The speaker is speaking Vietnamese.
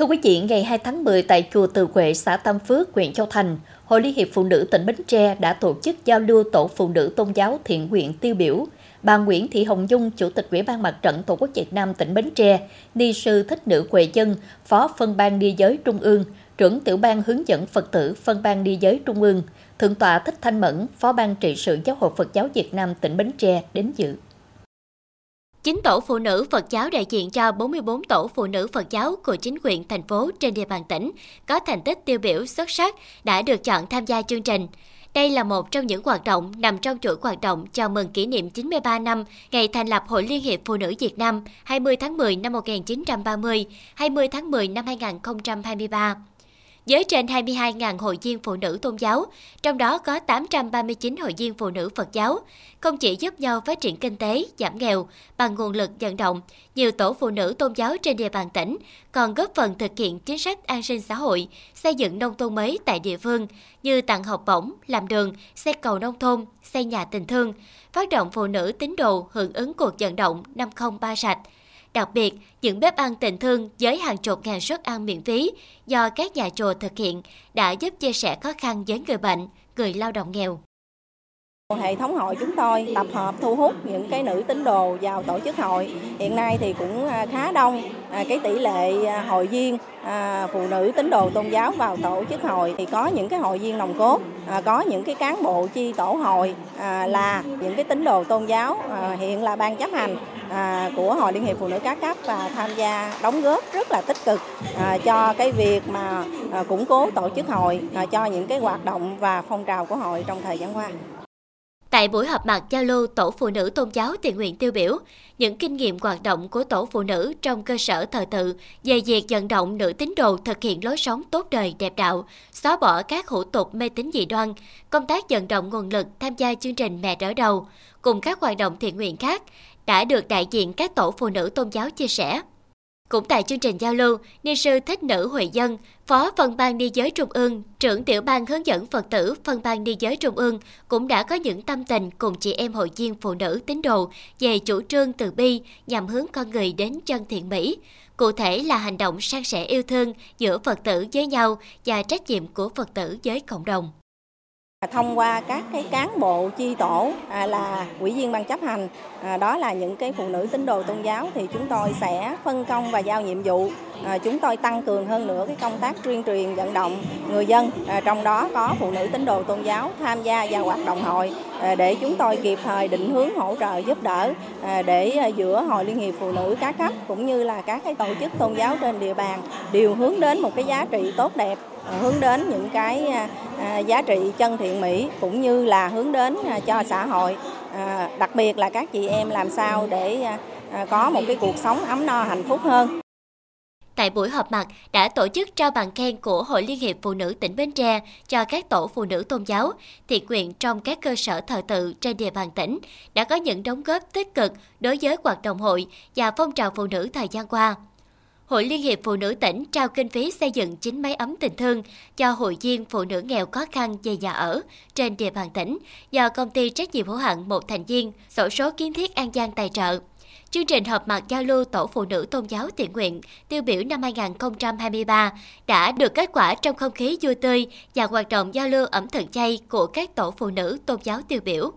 Thưa quý vị, ngày 2 tháng 10 tại chùa Từ Quệ, xã Tam Phước, huyện Châu Thành, Hội Liên hiệp Phụ nữ tỉnh Bến Tre đã tổ chức giao lưu tổ phụ nữ tôn giáo thiện nguyện tiêu biểu. Bà Nguyễn Thị Hồng Dung, Chủ tịch Ủy ban Mặt trận Tổ quốc Việt Nam tỉnh Bến Tre, ni sư thích nữ Quệ Dân, Phó phân ban đi giới Trung ương, trưởng tiểu ban hướng dẫn Phật tử phân ban đi giới Trung ương, Thượng tọa Thích Thanh Mẫn, Phó ban trị sự Giáo hội Phật giáo Việt Nam tỉnh Bến Tre đến dự. 9 tổ phụ nữ Phật giáo đại diện cho 44 tổ phụ nữ Phật giáo của chính quyền thành phố trên địa bàn tỉnh có thành tích tiêu biểu xuất sắc đã được chọn tham gia chương trình. Đây là một trong những hoạt động nằm trong chuỗi hoạt động chào mừng kỷ niệm 93 năm ngày thành lập Hội Liên hiệp Phụ nữ Việt Nam 20 tháng 10 năm 1930, 20 tháng 10 năm 2023 với trên 22.000 hội viên phụ nữ tôn giáo, trong đó có 839 hội viên phụ nữ Phật giáo, không chỉ giúp nhau phát triển kinh tế, giảm nghèo bằng nguồn lực vận động, nhiều tổ phụ nữ tôn giáo trên địa bàn tỉnh còn góp phần thực hiện chính sách an sinh xã hội, xây dựng nông thôn mới tại địa phương như tặng học bổng, làm đường, xây cầu nông thôn, xây nhà tình thương, phát động phụ nữ tín đồ hưởng ứng cuộc vận động 503 sạch, Đặc biệt, những bếp ăn tình thương với hàng chục ngàn suất ăn miễn phí do các nhà chùa thực hiện đã giúp chia sẻ khó khăn với người bệnh, người lao động nghèo. Hệ thống hội chúng tôi tập hợp thu hút những cái nữ tín đồ vào tổ chức hội. Hiện nay thì cũng à, khá đông, à, cái tỷ lệ à, hội viên phụ nữ tín đồ tôn giáo vào tổ chức hội thì có những cái hội viên nòng cốt, có những cái cán bộ chi tổ hội là những cái tín đồ tôn giáo hiện là ban chấp hành À, của hội liên hiệp phụ nữ các cấp và tham gia đóng góp rất là tích cực à, cho cái việc mà à, củng cố tổ chức hội cho những cái hoạt động và phong trào của hội trong thời gian qua. Tại buổi họp mặt giao lưu tổ phụ nữ tôn giáo thiện nguyện tiêu biểu, những kinh nghiệm hoạt động của tổ phụ nữ trong cơ sở thờ tự về việc vận động nữ tín đồ thực hiện lối sống tốt đời đẹp đạo, xóa bỏ các hủ tục mê tín dị đoan, công tác vận động nguồn lực tham gia chương trình mẹ đỡ đầu, cùng các hoạt động thiện nguyện khác đã được đại diện các tổ phụ nữ tôn giáo chia sẻ. Cũng tại chương trình giao lưu, ni sư Thích Nữ Huệ Dân, Phó phân ban đi giới Trung ương, trưởng tiểu ban hướng dẫn Phật tử phân ban đi giới Trung ương cũng đã có những tâm tình cùng chị em hội viên phụ nữ tín đồ về chủ trương từ bi nhằm hướng con người đến chân thiện mỹ. Cụ thể là hành động san sẻ yêu thương giữa Phật tử với nhau và trách nhiệm của Phật tử với cộng đồng. À, thông qua các cái cán bộ chi tổ à, là ủy viên ban chấp hành, à, đó là những cái phụ nữ tín đồ tôn giáo thì chúng tôi sẽ phân công và giao nhiệm vụ. À, chúng tôi tăng cường hơn nữa cái công tác tuyên truyền vận động người dân, à, trong đó có phụ nữ tín đồ tôn giáo tham gia vào hoạt động hội à, để chúng tôi kịp thời định hướng hỗ trợ giúp đỡ à, để à, giữa hội liên hiệp phụ nữ các cấp cũng như là các cái tổ chức tôn giáo trên địa bàn đều hướng đến một cái giá trị tốt đẹp Ờ, hướng đến những cái à, à, giá trị chân thiện mỹ cũng như là hướng đến à, cho xã hội. Ờ, đặc biệt là các chị em làm sao để có một cái cuộc sống ấm no hạnh phúc hơn. Tại buổi họp mặt đã tổ chức trao bằng khen của Hội Liên hiệp Phụ nữ tỉnh Bến Tre cho các tổ phụ nữ tôn giáo, thiện nguyện trong các cơ sở thờ tự trên địa bàn tỉnh đã có những đóng góp tích cực đối với hoạt động hội và phong trào phụ nữ thời gian qua. Hội Liên hiệp Phụ nữ tỉnh trao kinh phí xây dựng 9 máy ấm tình thương cho hội viên phụ nữ nghèo khó khăn về nhà ở trên địa bàn tỉnh do công ty trách nhiệm hữu hạn một thành viên sổ số kiến thiết An Giang tài trợ. Chương trình họp mặt giao lưu tổ phụ nữ tôn giáo thiện nguyện tiêu biểu năm 2023 đã được kết quả trong không khí vui tươi và hoạt động giao lưu ẩm thực chay của các tổ phụ nữ tôn giáo tiêu biểu.